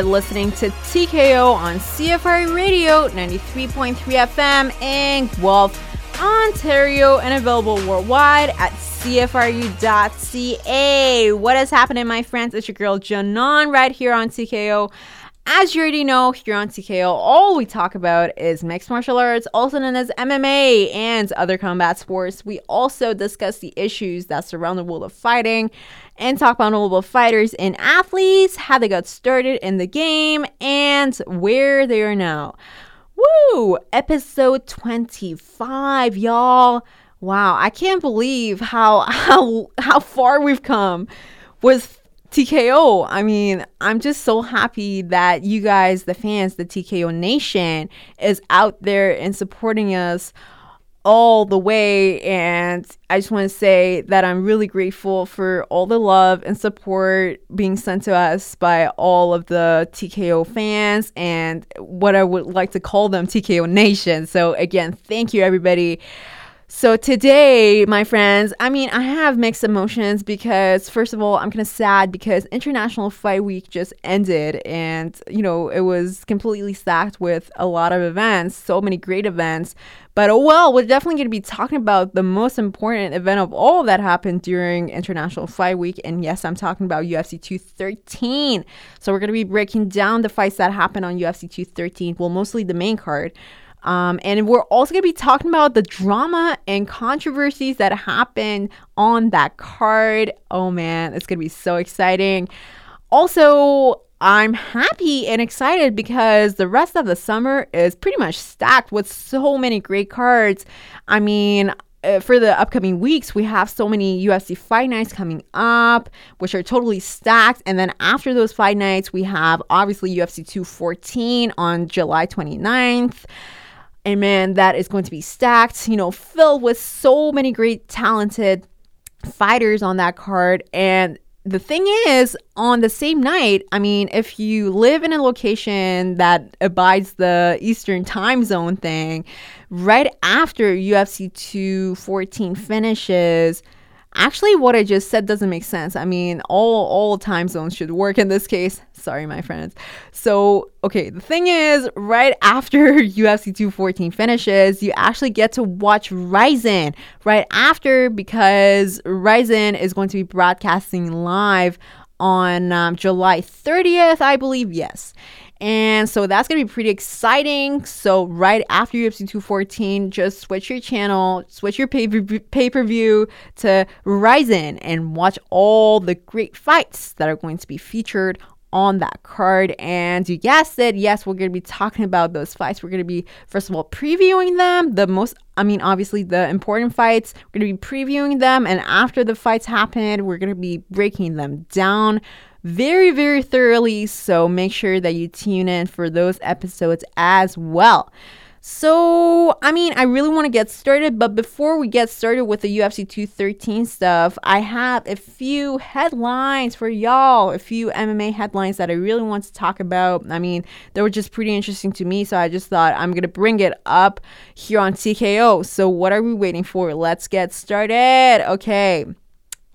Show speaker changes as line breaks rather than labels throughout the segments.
are listening to TKO on CFRU Radio 93.3 FM in Guelph, Ontario, and available worldwide at CFRU.ca. What is happening, my friends? It's your girl Janon right here on TKO. As you already know, here on TKO, all we talk about is mixed martial arts, also known as MMA, and other combat sports. We also discuss the issues that surround the world of fighting and talk about notable fighters and athletes, how they got started in the game, and where they are now. Woo! Episode 25, y'all. Wow, I can't believe how how how far we've come with TKO. I mean, I'm just so happy that you guys, the fans, the TKO Nation, is out there and supporting us all the way. And I just want to say that I'm really grateful for all the love and support being sent to us by all of the TKO fans and what I would like to call them TKO Nation. So, again, thank you, everybody. So today, my friends, I mean, I have mixed emotions because first of all, I'm kind of sad because International Fight Week just ended and, you know, it was completely stacked with a lot of events, so many great events. But oh well, we're definitely going to be talking about the most important event of all that happened during International Fight Week. And yes, I'm talking about UFC 213. So we're going to be breaking down the fights that happened on UFC 213, well, mostly the main card. Um, and we're also going to be talking about the drama and controversies that happened on that card. Oh man, it's going to be so exciting. Also, I'm happy and excited because the rest of the summer is pretty much stacked with so many great cards. I mean, uh, for the upcoming weeks, we have so many UFC fight nights coming up, which are totally stacked. And then after those fight nights, we have obviously UFC 214 on July 29th. And man, that is going to be stacked, you know, filled with so many great, talented fighters on that card. And the thing is, on the same night, I mean, if you live in a location that abides the Eastern time zone thing, right after UFC 214 finishes, Actually, what I just said doesn't make sense. I mean, all all time zones should work in this case. Sorry, my friends. So, okay, the thing is, right after UFC 214 finishes, you actually get to watch Rizin right after because Rizin is going to be broadcasting live on um, July 30th, I believe. Yes. And so that's going to be pretty exciting. So, right after UFC 214, just switch your channel, switch your pay per view to Rizin and watch all the great fights that are going to be featured on that card. And you guessed it, yes, we're going to be talking about those fights. We're going to be, first of all, previewing them. The most, I mean, obviously, the important fights. We're going to be previewing them. And after the fights happen, we're going to be breaking them down very, very thoroughly. So make sure that you tune in for those episodes as well. So, I mean, I really want to get started, but before we get started with the UFC 213 stuff, I have a few headlines for y'all, a few MMA headlines that I really want to talk about. I mean, they were just pretty interesting to me, so I just thought I'm going to bring it up here on TKO. So, what are we waiting for? Let's get started. Okay.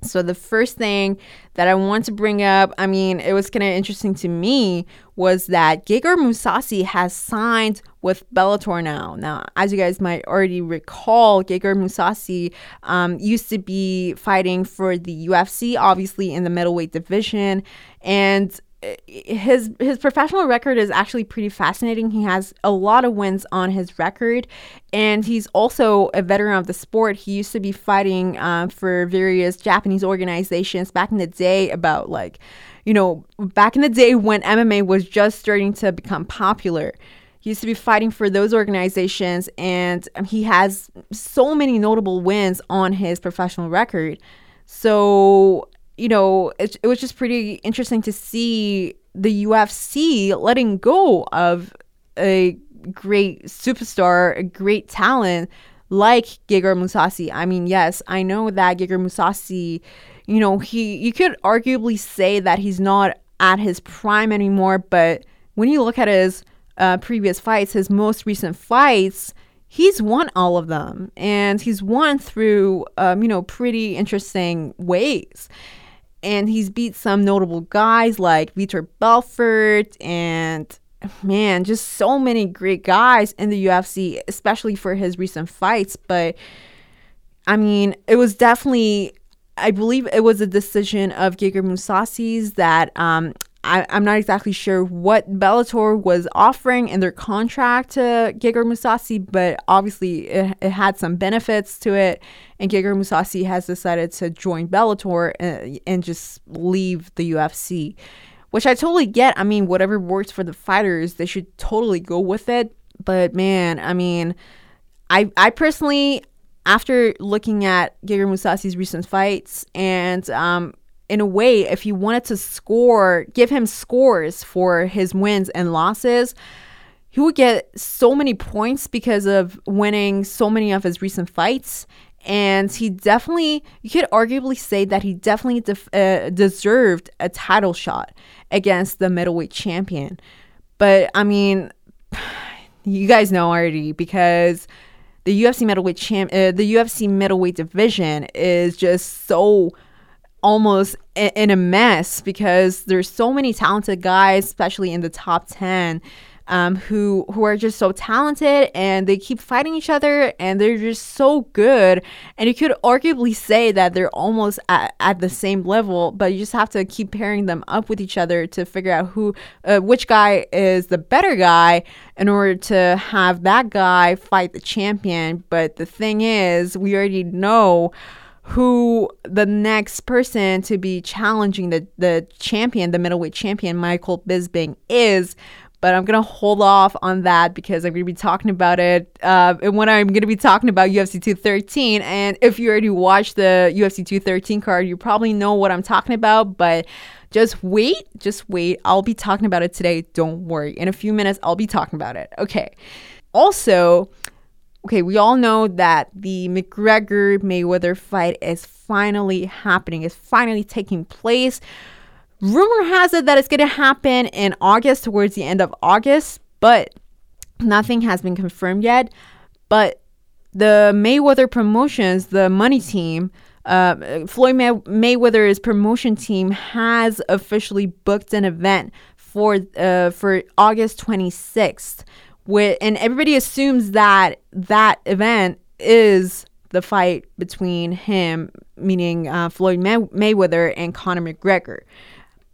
So, the first thing that I want to bring up, I mean, it was kind of interesting to me, was that Gegard Mousasi has signed with Bellator now. Now, as you guys might already recall, Gegard Mousasi um, used to be fighting for the UFC, obviously in the middleweight division, and his his professional record is actually pretty fascinating. He has a lot of wins on his record, and he's also a veteran of the sport. He used to be fighting uh, for various Japanese organizations back in the day. About like, you know, back in the day when MMA was just starting to become popular. He used to be fighting for those organizations, and he has so many notable wins on his professional record. So you know, it, it was just pretty interesting to see the UFC letting go of a great superstar, a great talent like Gegard Mousasi. I mean, yes, I know that Gegard Mousasi, you know, he you could arguably say that he's not at his prime anymore, but when you look at his uh, previous fights, his most recent fights, he's won all of them, and he's won through, um, you know, pretty interesting ways. And he's beat some notable guys like Vitor Belfort and man, just so many great guys in the UFC, especially for his recent fights. But I mean, it was definitely, I believe it was a decision of Gegard Mousasi's that um, I, am not exactly sure what Bellator was offering in their contract to Gegard Mousasi, but obviously it, it, had some benefits to it. And Gegard Mousasi has decided to join Bellator and, uh, and just leave the UFC which I totally get. I mean, whatever works for the fighters, they should totally go with it. But man, I mean, I I personally, after looking at Gegard Mousasi's recent fights, and um, in a way, if you wanted to score, give him scores for his wins and losses, he would get so many points because of winning so many of his recent fights. And he definitely you could arguably say that he definitely def- uh, deserved a title shot against the middleweight champion. But i mean you guys know already because the UFC middleweight champ uh, the UFC middleweight division is just so almost in a mess because there's so many talented guys especially in the top 10 um, who who are just so talented and they keep fighting each other and they're just so good. And you could arguably say that they're almost at, at the same level, but you just have to keep pairing them up with each other to figure out who uh, which guy is the better guy in order to have that guy fight the champion. But the thing is, we already know who the next person to be challenging the, the champion, the middleweight champion, Michael Bisping, is but I'm gonna hold off on that because I'm gonna be talking about it. Uh, and when I'm gonna be talking about UFC 213, and if you already watched the UFC 213 card, you probably know what I'm talking about. But just wait, just wait. I'll be talking about it today. Don't worry. In a few minutes, I'll be talking about it. Okay. Also, okay, we all know that the McGregor Mayweather fight is finally happening. It's finally taking place. Rumor has it that it's going to happen in August, towards the end of August, but nothing has been confirmed yet. But the Mayweather Promotions, the money team, uh, Floyd May- Mayweather's promotion team has officially booked an event for uh, for August 26th. With and everybody assumes that that event is the fight between him, meaning uh, Floyd May- Mayweather and Conor McGregor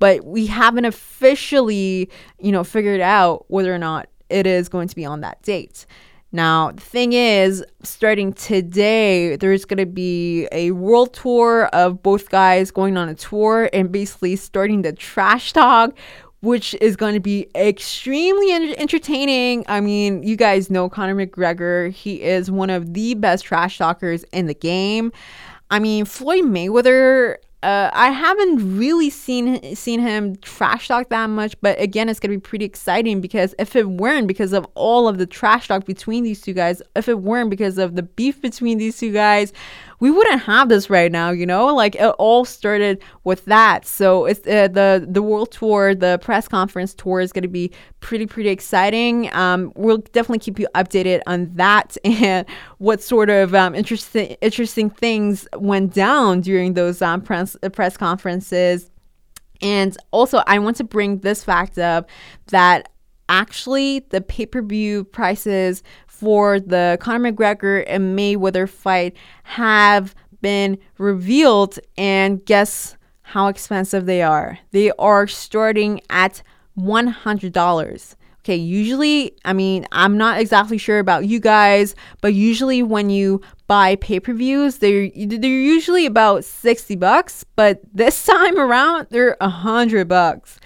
but we haven't officially, you know, figured out whether or not it is going to be on that date. Now, the thing is, starting today, there's going to be a world tour of both guys going on a tour and basically starting the trash talk, which is going to be extremely entertaining. I mean, you guys know Conor McGregor, he is one of the best trash talkers in the game. I mean, Floyd Mayweather, uh, I haven't really seen seen him trash talk that much, but again, it's gonna be pretty exciting because if it weren't because of all of the trash talk between these two guys, if it weren't because of the beef between these two guys, we wouldn't have this right now, you know? Like it all started with that. So it's uh, the the world tour, the press conference tour is going to be pretty pretty exciting. Um, we'll definitely keep you updated on that and what sort of um, interesting interesting things went down during those um, press press conferences. And also, I want to bring this fact up that actually the pay per view prices for the Conor McGregor and Mayweather fight have been revealed, and guess how expensive they are? They are starting at $100. Okay, usually, I mean, I'm not exactly sure about you guys, but usually when you buy pay-per-views, they're they're usually about 60 bucks, but this time around they're a 100 bucks.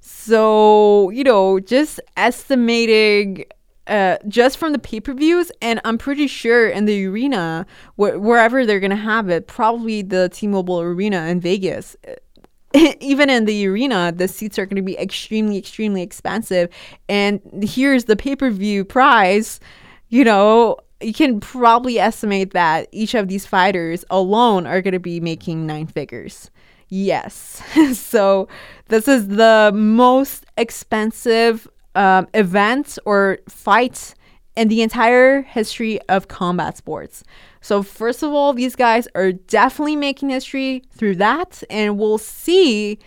So, you know, just estimating uh, just from the pay per views, and I'm pretty sure in the arena, wh- wherever they're gonna have it, probably the T-Mobile Arena in Vegas. Even in the arena, the seats are going to be extremely, extremely expensive. And here's the pay per view price. You know, you can probably estimate that each of these fighters alone are going to be making nine figures. Yes. so, this is the most expensive um, events or fights in the entire history of combat sports. So, first of all, these guys are definitely making history through that, and we'll see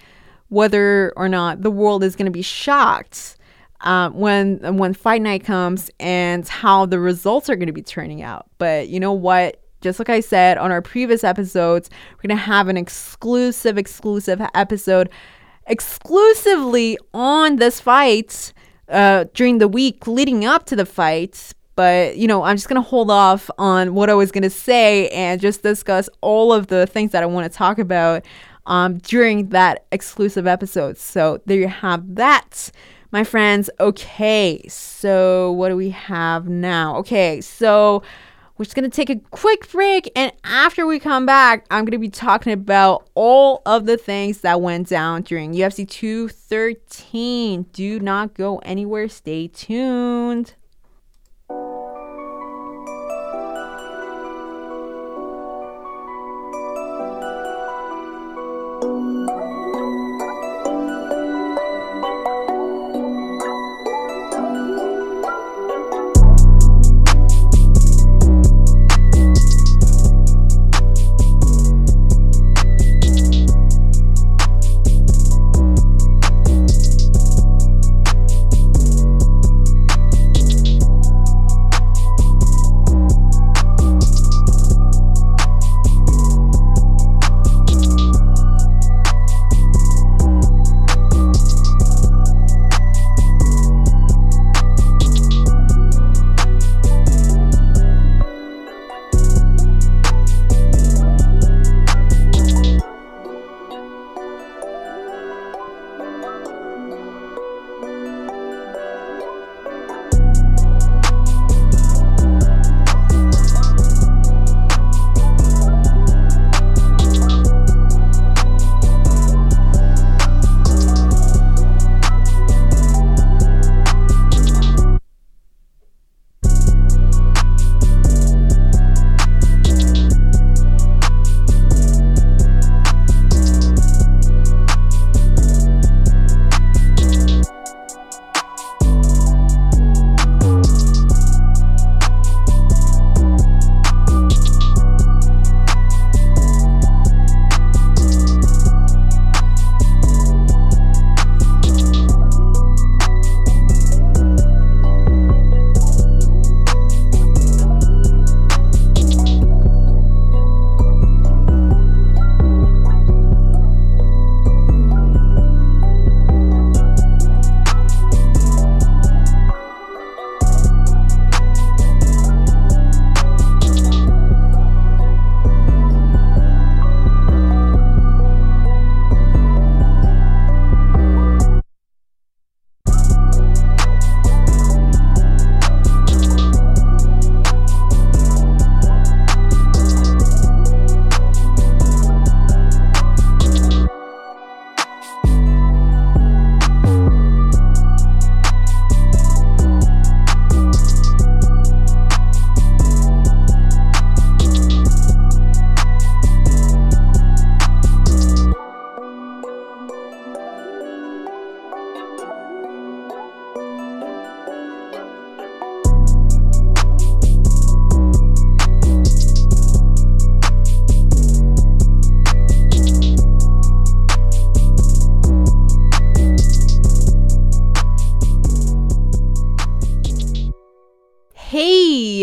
whether or not the world is going to be shocked uh, when when fight night comes and how the results are going to be turning out. But you know what? Just like I said on our previous episodes, we're going to have an exclusive, exclusive episode exclusively on this fight uh, during the week leading up to the fight. But, you know, I'm just going to hold off on what I was going to say and just discuss all of the things that I want to talk about um, during that exclusive episode. So there you have that my friends. Okay, so what do we have now? Okay, so we're just gonna take a quick break, and after we come back, I'm gonna be talking about all of the things that went down during UFC 213. Do not go anywhere, stay tuned.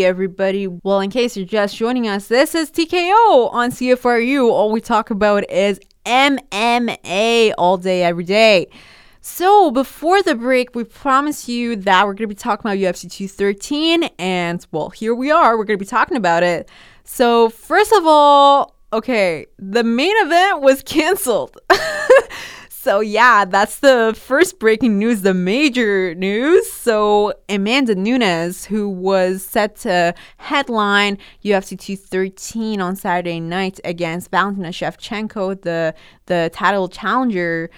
Everybody. Well, in case you're just joining us, this is TKO on CFRU. All we talk about is MMA all day, every day. So, before the break, we promised you that we're going to be talking about UFC 213, and well, here we are. We're going to be talking about it. So, first of all, okay, the main event was canceled. So, yeah, that's the first breaking news, the major news. So, Amanda Nunes, who was set to headline UFC 213 on Saturday night against Valentina Shevchenko, the, the title challenger,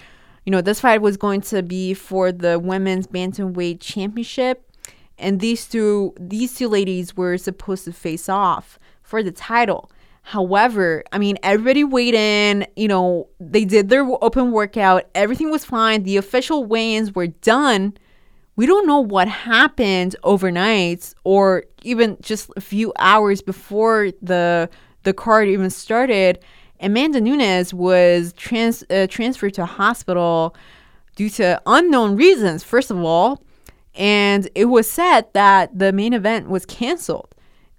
you know, this fight was going to be for the women's bantamweight championship. And these two, these two ladies were supposed to face off for the title. However, I mean, everybody weighed in, you know, they did their open workout, everything was fine. The official weigh ins were done we don't know what happened overnight or even just a few hours before the the card even started. Amanda Nunes was trans, uh, transferred to a hospital due to unknown reasons, first of all. And it was said that the main event was canceled.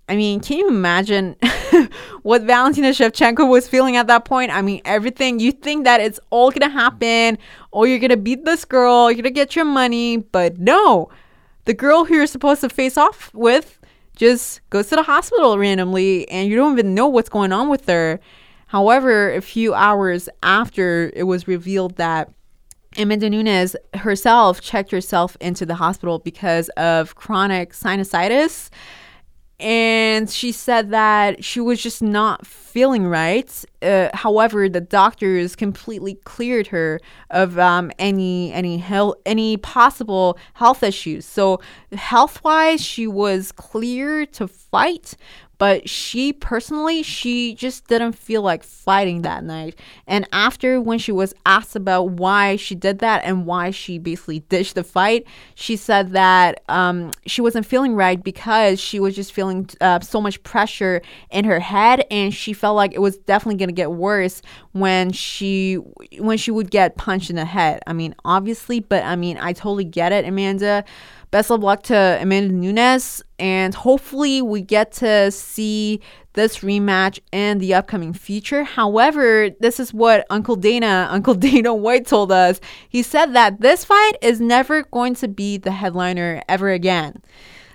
I mean, can you imagine what Valentina Shevchenko was feeling at that point? I mean, everything you think that it's all gonna happen, or you're gonna beat this girl, you're gonna get your money, but no, the girl who you're supposed to face off with just goes to the hospital randomly, and you don't even know what's going on with her. However, a few hours after it was revealed that Amanda Nunes herself checked herself into the hospital because of chronic sinusitis and she said that she was just not feeling right. Uh, however, the doctors completely cleared her of um, any any health any possible health issues. So health wise, she was clear to fight, but she personally she just didn't feel like fighting that night. And after when she was asked about why she did that and why she basically ditched the fight she said that um, she wasn't feeling right because she was just feeling uh, so much pressure in her head and she felt like it was definitely going to get worse when she when she would get punched in the head. I mean obviously but i mean i totally get it amanda best of luck to Amanda Nunes, and hopefully we get to see this rematch in the upcoming future. However, this is what Uncle Dana, Uncle Dana White told us. He said that this fight is never going to be the headliner ever again.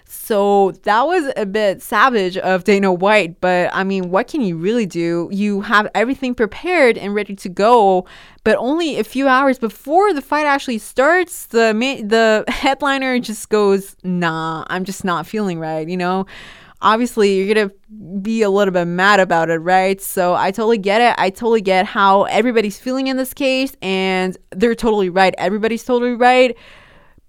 So that was a bit savage of Dana White, but I mean, what can you really do? You have everything prepared and ready to go, but only a few hours before the fight actually starts, the ma- the headliner just goes, "Nah, I'm just not feeling right," you know? Obviously, you're to be a little bit mad about it, right? So I totally get it. I totally get how everybody's feeling in this case, and they're totally right. Everybody's totally right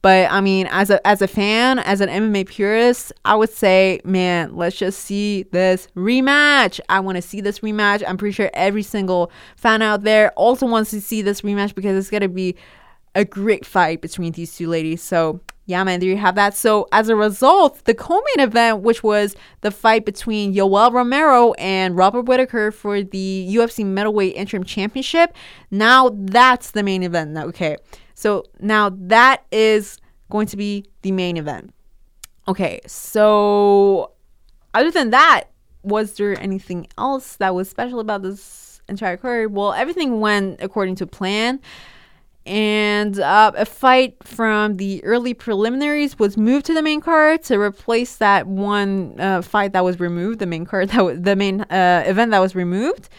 but I mean, as a as a fan, as an MMA purist, I would say, man, let's just see this rematch. I want to see this rematch. I'm pretty sure every single fan out there also wants to see this rematch because it's gonna be a great fight between these two ladies. So yeah, man, there you have that. So as a result, the co-main event, which was the fight between Yoel Romero and Robert Whitaker for the UFC middleweight interim championship, now that's the main event. Okay. So now that is going to be the main event. Okay, so other than that, was there anything else that was special about this entire card? Well, everything went according to plan. And uh, a fight from the early preliminaries was moved to the main card to replace that one uh, fight that was removed, the main card that was the main uh, event that was removed.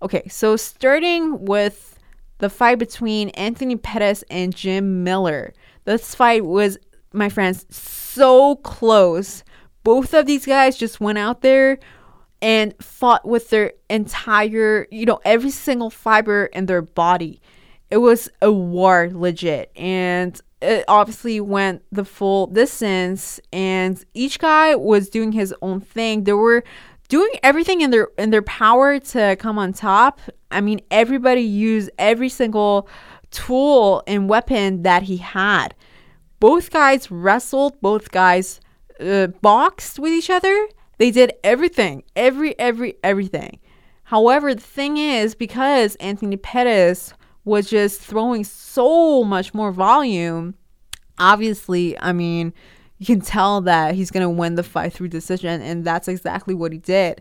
Okay, so starting with the fight between Anthony Pettis and Jim Miller. This fight was, my friends, so close. Both of these guys just went out there and fought with their entire, you know, every single fiber in their body. It was a war, legit. And it obviously went the full distance, and each guy was doing his own thing. There were doing everything in their in their power to come on top. I mean, everybody used every single tool and weapon that he had. Both guys wrestled, both guys uh, boxed with each other. They did everything, every every everything. However, the thing is because Anthony Pettis was just throwing so much more volume, obviously, I mean, you can tell that he's going to win the fight through decision and that's exactly what he did.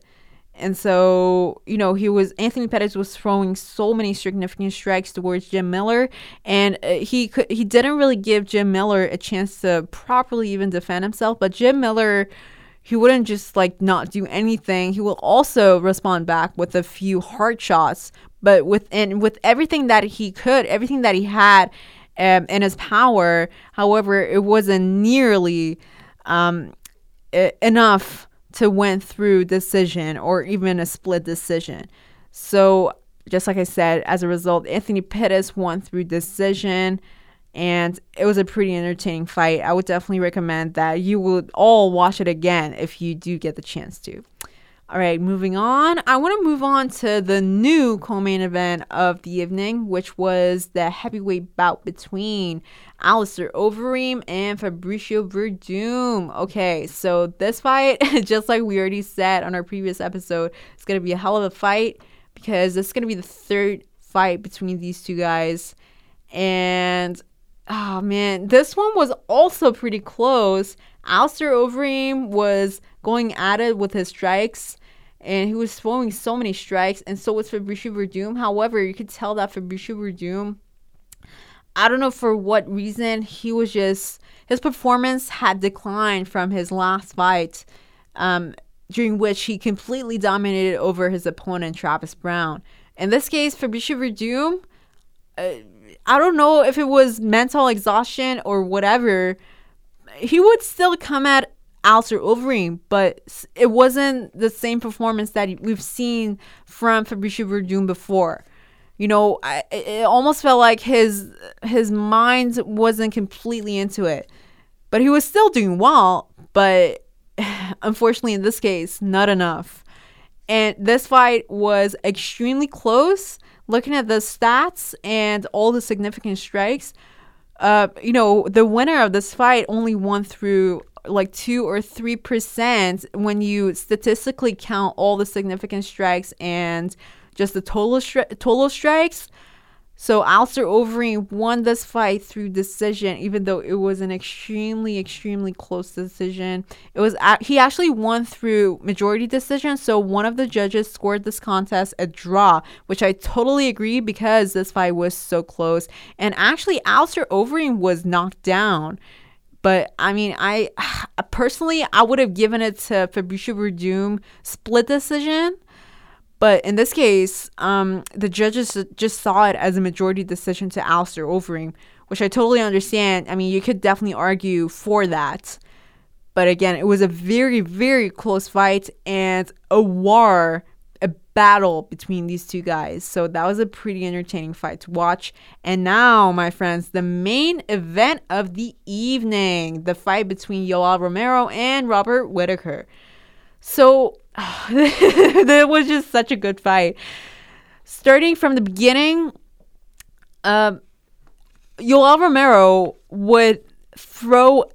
And so you know he was anthony pettis was throwing so many significant strikes towards jim miller and uh, he could he didn't really give jim miller a chance to properly even defend himself but jim miller he wouldn't just like not do anything. He will also respond back with a few hard shots but with and with everything that he could everything that he had um, in his power. However, it wasn't nearly um, I- enough to win through decision or even a split decision. So, just like I said, as a result, Anthony Pettis won through decision, and it was a pretty entertaining fight. I would definitely recommend that you would all watch it again if you do get the chance to. All right, moving on. I want to move on to the new co-main event of the evening, which was the heavyweight bout between Alistair Overeem and Fabricio Werdum. Okay, so this fight, just like we already said on our previous episode, it's gonna be a hell of a fight because this is gonna be the third fight between these two guys, and oh man, this one was also pretty close. Alistair Overeem was going at it with his strikes and he was throwing so many strikes, and so was Fabricio Werdum. However, you could tell that Fabricio Werdum, I don't know for what reason, he was just his performance had declined from his last fight, um, during which he completely dominated over his opponent Travis Browne. In this case, Fabricio Werdum, uh, I don't know if it was mental exhaustion or whatever. He would still come at Alistair Overeem, but it wasn't the same performance that we've seen from Fabricio Werdum before. You know, I, it almost felt like his his mind wasn't completely into it, but he was still doing well. But unfortunately, in this case, not enough. And this fight was extremely close. Looking at the stats and all the significant strikes, uh, you know, the winner of this fight only won through like two or three percent when you statistically count all the significant strikes and just the total stri- total strikes. So Alistair Overeem won this fight through decision, even though it was an extremely, extremely close decision. It was a- he actually won through majority decision. So one of the judges scored this contest a draw, which I totally agree because this fight was so close. And actually, Alistair Overeem was knocked down. But I mean, I personally I would have given it to Fabricio Werdum split decision. But in this case, um, the judges just saw it as a majority decision to Alistair Overeem, which I totally understand. I mean, you could definitely argue for that. But again, it was a very, very close fight and a war battle between these two guys. So that was a pretty entertaining fight to watch. And now, my friends, the main event of the evening the fight between Yoel Romero and Robert Whitaker. So that was just such a good fight. Starting from the beginning, um, Yoel Romero would throw,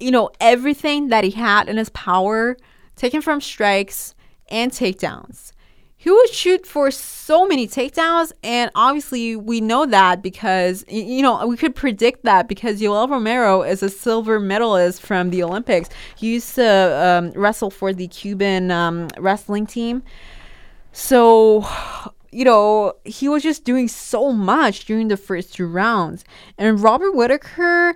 you know, everything that he had in his power, taken from strikes and takedowns he would shoot for so many takedowns and obviously we know that because you know we could predict that because Yoel Romero is a silver medalist from the Olympics. He used to um, wrestle for the Cuban um, wrestling team. So you know he was just doing so much during the first two rounds. And Robert Whitaker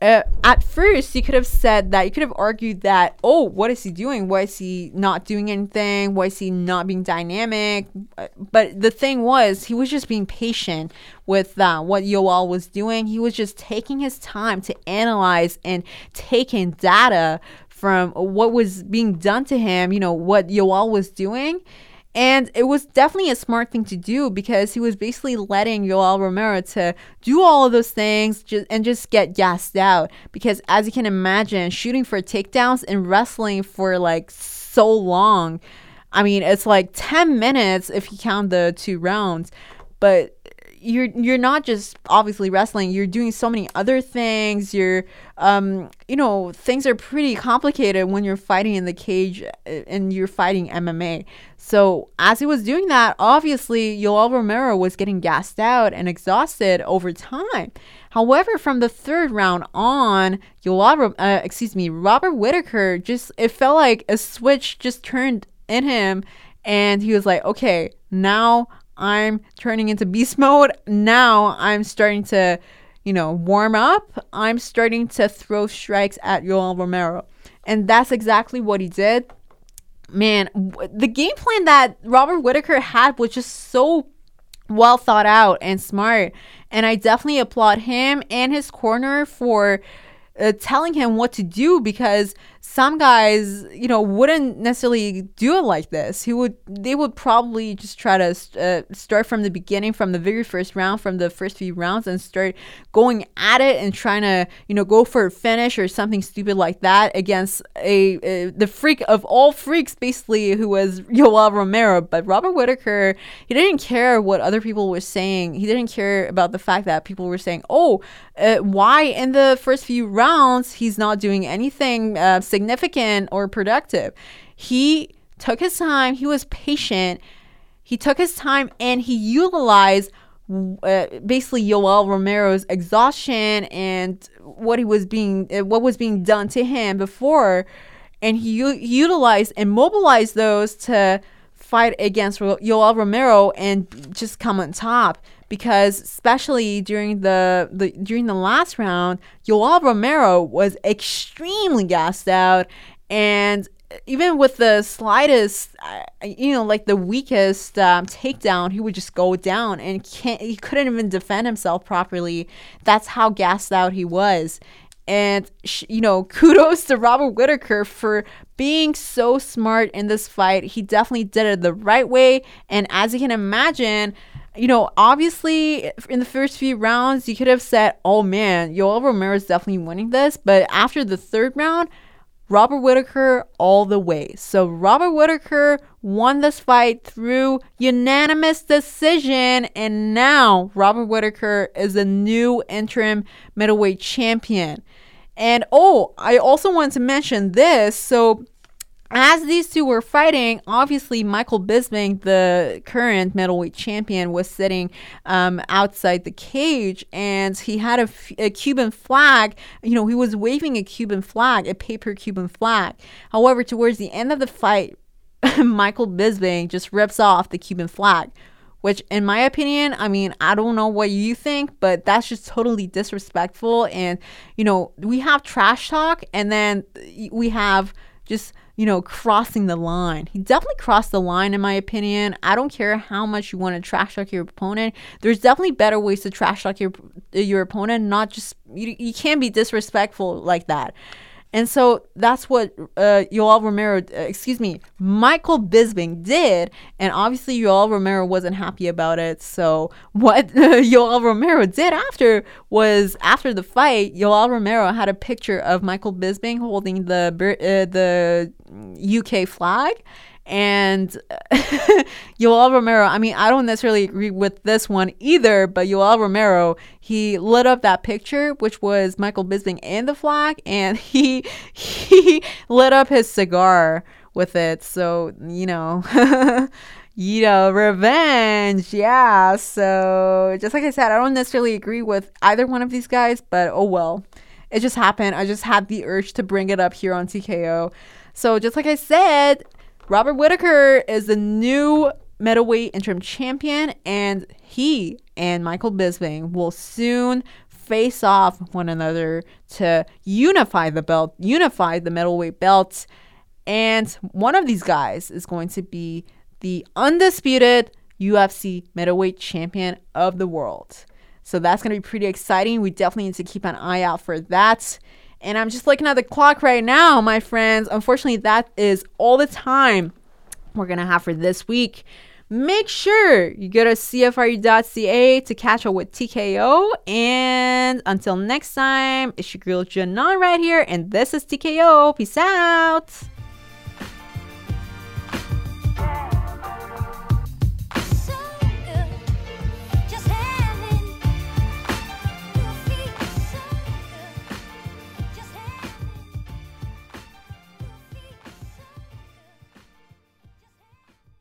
uh, at first you could have said that you could have argued that oh what is he doing? Why is he not doing anything? Why is he not being dynamic? Uh, but the thing was he was just being patient with uh, what yoel was doing. He was just taking his time to analyze and taking data from what was being done to him you know what yoel was doing and it was definitely a smart thing to do because he was basically letting Yoel Romero to do all of those things just, and just get gassed out. Because as you can imagine, shooting for takedowns and wrestling for like so long, I mean, it's like 10 minutes if you count the two rounds. But you're you're not just obviously wrestling you're doing so many other things you're um you know things are pretty complicated when you're fighting in the cage uh, and you're fighting MMA so as he was doing that obviously Yoel Romero was getting gassed out and exhausted over time. However from the third round on Yoel uh, excuse me Robert Whitaker just it felt like a switch just turned in him and he was like okay now I'm turning into beast mode. Now I'm starting to, you know, warm up. I'm starting to throw strikes at Yoel Romero. And that's exactly what he did. Man, the game plan that Robert Whitaker had was just so well thought out and smart. And I definitely applaud him and his corner for uh, telling him what to do because some guys, you know, wouldn't necessarily do it like this. He would, they would probably just try to uh, start from the beginning, from the very first round, from the first few rounds, and start going at it and trying to, you know, go for a finish or something stupid like that against a, a the freak of all freaks, basically, who was Yoel Romero. But Robert Whitaker, he didn't care what other people were saying. He didn't care about the fact that people were saying, "Oh, uh, why in the first few rounds he's not doing anything uh, significant or productive. He took his time, he was patient, he took his time, and he utilized uh, basically Yoel Romero's exhaustion and what he was being uh, what was being done to him before. And he u- utilized and mobilized those to fight against Yoel Romero and just come on top because especially during the, the during the last round, Yoel Romero was extremely gassed out, and even with the slightest, uh, you know, like the weakest um, takedown, he would just go down and can't. He couldn't even defend himself properly. That's how gassed out he was. And, you know, kudos to Robert Whitaker for being so smart in this fight. He definitely did it the right way. And as you can imagine, you know, obviously in the first few rounds, you could have said, oh man, Yoel Romero is definitely winning this. But after the third round, Robert Whitaker all the way. So Robert Whitaker won this fight through unanimous decision. And now Robert Whitaker is the new interim middleweight champion. And oh, I also want to mention this. So as these two were fighting, obviously Michael Bisping, the current middleweight champion, was sitting um, outside the cage, and he had a, Cuban flag. You know, he was waving a Cuban flag, a paper Cuban flag. However, towards the end of the fight, Michael Bisping just rips off the Cuban flag, which, in my opinion, I mean, I don't know what you think, but that's just totally disrespectful. And you know, we have trash talk, and then we have just you know, crossing the line. He definitely crossed the line, in my opinion. I don't care how much you want to trash talk your opponent. There's definitely better ways to trash talk your your opponent. Not just you. You can't be disrespectful like that. And so that's what uh, Yoel Romero, uh, excuse me, Michael Bisping did. And obviously, Yoel Romero wasn't happy about it. So, what Yoel Romero did after was after the fight, Yoel Romero had a picture of Michael Bisping holding the, uh, the UK flag and Yoel Romero, I mean, I don't necessarily agree with this one either, but Yoel Romero, he lit up that picture, which was Michael Bisping and the flag, and he he lit up his cigar with it. So, you know, you know, revenge. Yeah. So, just like I said, I don't necessarily agree with either one of these guys, but oh well. It just happened. I just had the urge to bring it up here on TKO. So, just like I said, Robert Whitaker is the new middleweight interim champion, and he and Michael Bisping will soon face off one another to unify the belt, unify the middleweight belts. And one of these guys is going to be the undisputed UFC middleweight champion of the world. So that's going to be pretty exciting. We definitely need to keep an eye out for that. And I'm just looking at the clock right now, my friends. Unfortunately, that is all the time we're going to have for this week. Make sure you go to CFRU.ca to catch up with TKO. And until next time, it's your girl Janan right here, and this is TKO. Peace out.